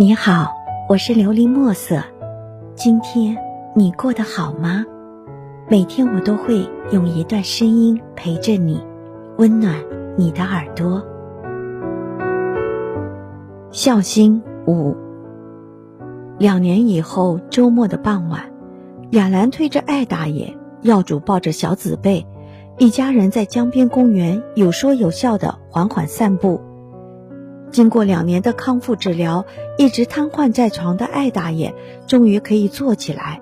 你好，我是琉璃墨色。今天你过得好吗？每天我都会用一段声音陪着你，温暖你的耳朵。孝心五。两年以后，周末的傍晚，亚兰推着艾大爷，耀主抱着小紫贝，一家人在江边公园有说有笑的缓缓散步。经过两年的康复治疗，一直瘫痪在床的艾大爷终于可以坐起来，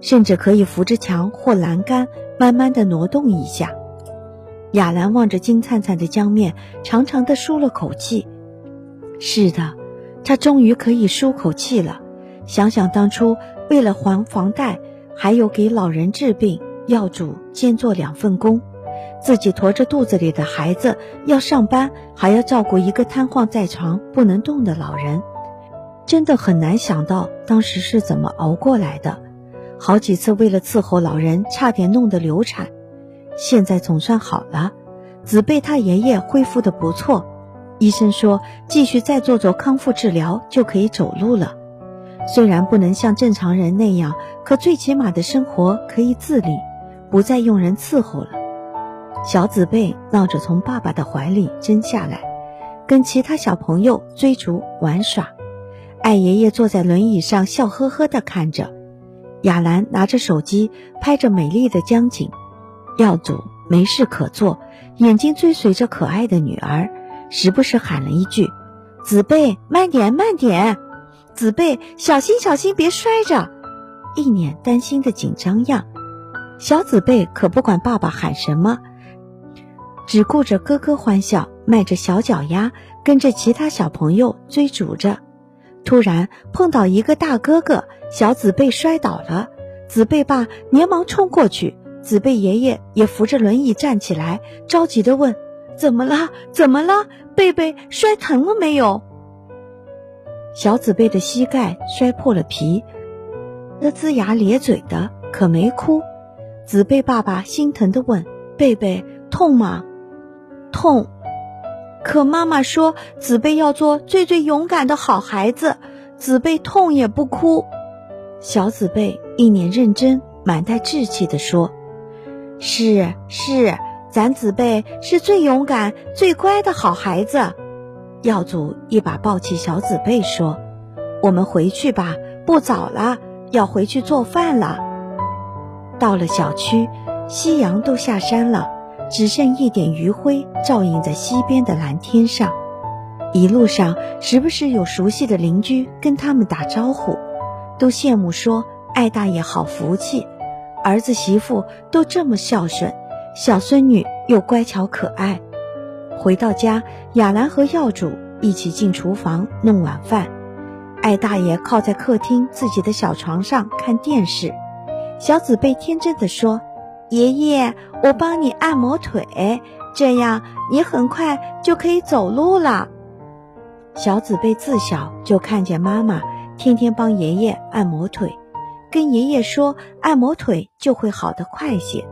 甚至可以扶着墙或栏杆慢慢的挪动一下。亚兰望着金灿灿的江面，长长的舒了口气。是的，他终于可以舒口气了。想想当初为了还房贷，还有给老人治病，要主兼做两份工。自己驮着肚子里的孩子要上班，还要照顾一个瘫痪在床不能动的老人，真的很难想到当时是怎么熬过来的。好几次为了伺候老人，差点弄得流产。现在总算好了，子贝他爷爷恢复的不错，医生说继续再做做康复治疗就可以走路了。虽然不能像正常人那样，可最起码的生活可以自理，不再用人伺候了。小紫贝闹着从爸爸的怀里挣下来，跟其他小朋友追逐玩耍。艾爷爷坐在轮椅上笑呵呵地看着。亚兰拿着手机拍着美丽的江景。耀祖没事可做，眼睛追随着可爱的女儿，时不时喊了一句：“紫贝，慢点，慢点！紫贝，小心，小心，别摔着！”一脸担心的紧张样。小紫贝可不管爸爸喊什么。只顾着咯咯欢笑，迈着小脚丫，跟着其他小朋友追逐着。突然碰到一个大哥哥，小紫贝摔倒了。紫贝爸连忙冲过去，紫贝爷爷也扶着轮椅站起来，着急的问：“怎么了？怎么了？贝贝摔疼了没有？”小紫贝的膝盖摔破了皮，那龇牙咧嘴的，可没哭。紫贝爸爸心疼的问：“贝贝痛吗？”痛，可妈妈说紫贝要做最最勇敢的好孩子，紫贝痛也不哭。小紫贝一脸认真，满带稚气地说：“是是，咱紫贝是最勇敢、最乖的好孩子。”耀祖一把抱起小紫贝说：“我们回去吧，不早了，要回去做饭了。”到了小区，夕阳都下山了。只剩一点余晖照映在西边的蓝天上，一路上时不时有熟悉的邻居跟他们打招呼，都羡慕说艾大爷好福气，儿子媳妇都这么孝顺，小孙女又乖巧可爱。回到家，亚兰和药主一起进厨房弄晚饭，艾大爷靠在客厅自己的小床上看电视，小紫贝天真的说。爷爷，我帮你按摩腿，这样你很快就可以走路了。小紫贝自小就看见妈妈天天帮爷爷按摩腿，跟爷爷说按摩腿就会好得快些，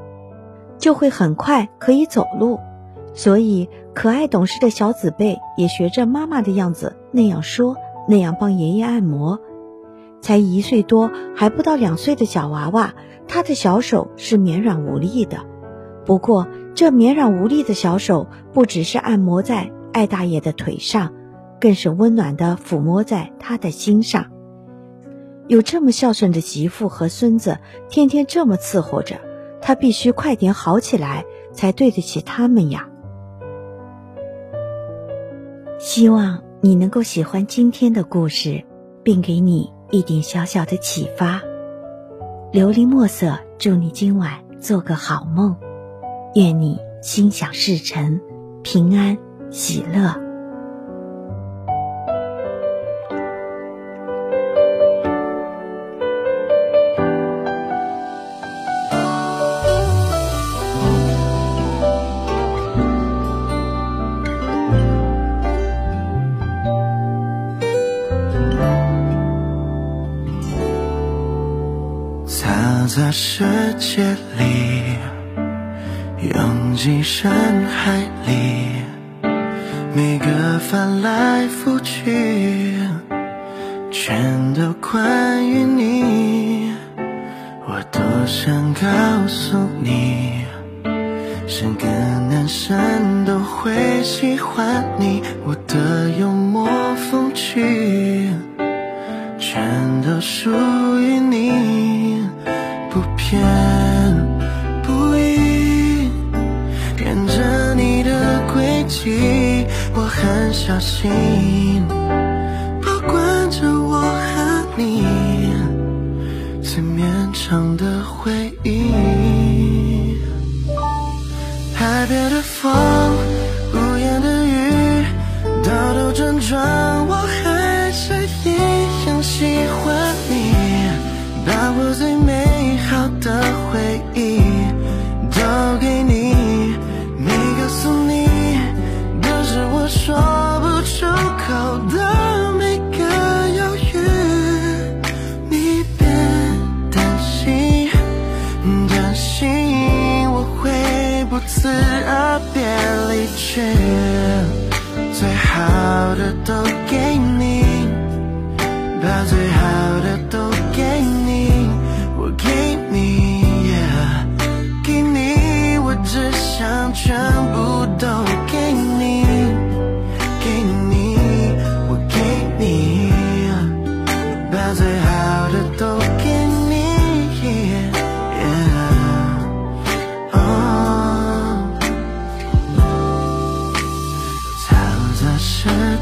就会很快可以走路。所以可爱懂事的小紫贝也学着妈妈的样子那样说，那样帮爷爷按摩。才一岁多，还不到两岁的小娃娃。他的小手是绵软无力的，不过这绵软无力的小手不只是按摩在艾大爷的腿上，更是温暖的抚摸在他的心上。有这么孝顺的媳妇和孙子，天天这么伺候着，他必须快点好起来，才对得起他们呀。希望你能够喜欢今天的故事，并给你一点小小的启发。琉璃墨色，祝你今晚做个好梦，愿你心想事成，平安喜乐。世界里，拥挤深海里，每个翻来覆去，全都关于你。我多想告诉你，是个男生都会喜欢你。我的幽默风趣，全都属于你，不偏不倚，跟着你的轨迹，我很小心，不辞而别离去，最好的都给你，把最好的都给你，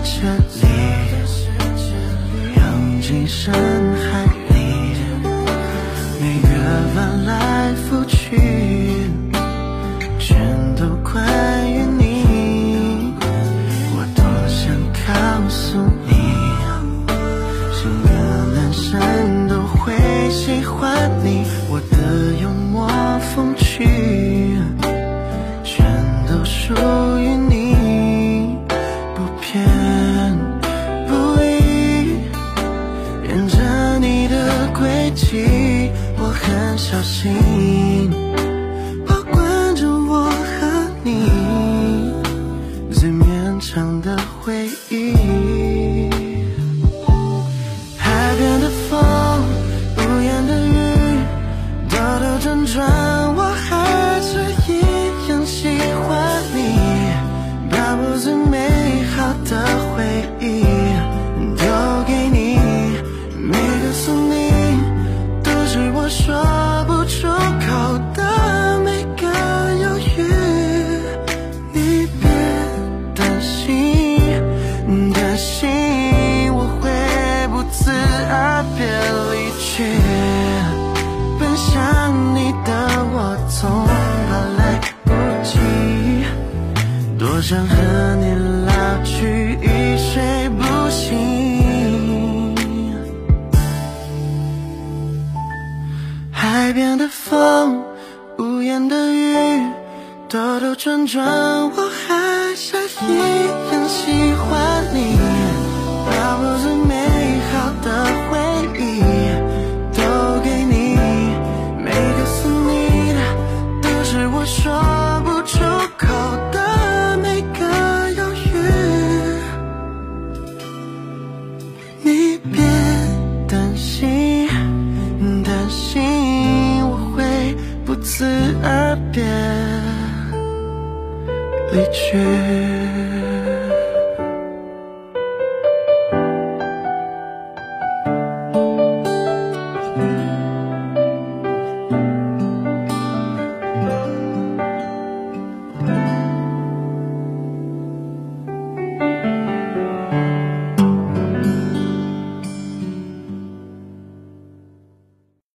世界里，涌进深海里，每个翻起，我很小心，保管着我和你最绵长的回忆。海边的风，屋檐的雨，兜兜转转，想和你老去，一睡不醒。海边的风，屋檐的雨，兜兜转转，我还是一样喜欢你别担心，担心我会不辞而别离去。